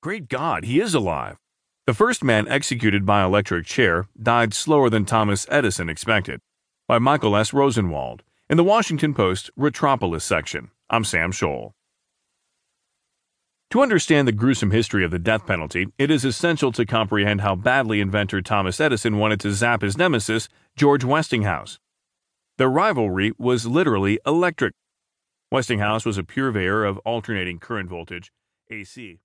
Great God, he is alive. The first man executed by electric chair died slower than Thomas Edison expected. By Michael S. Rosenwald. In the Washington Post Retropolis section. I'm Sam Scholl. To understand the gruesome history of the death penalty, it is essential to comprehend how badly inventor Thomas Edison wanted to zap his nemesis, George Westinghouse. Their rivalry was literally electric. Westinghouse was a purveyor of alternating current voltage, AC,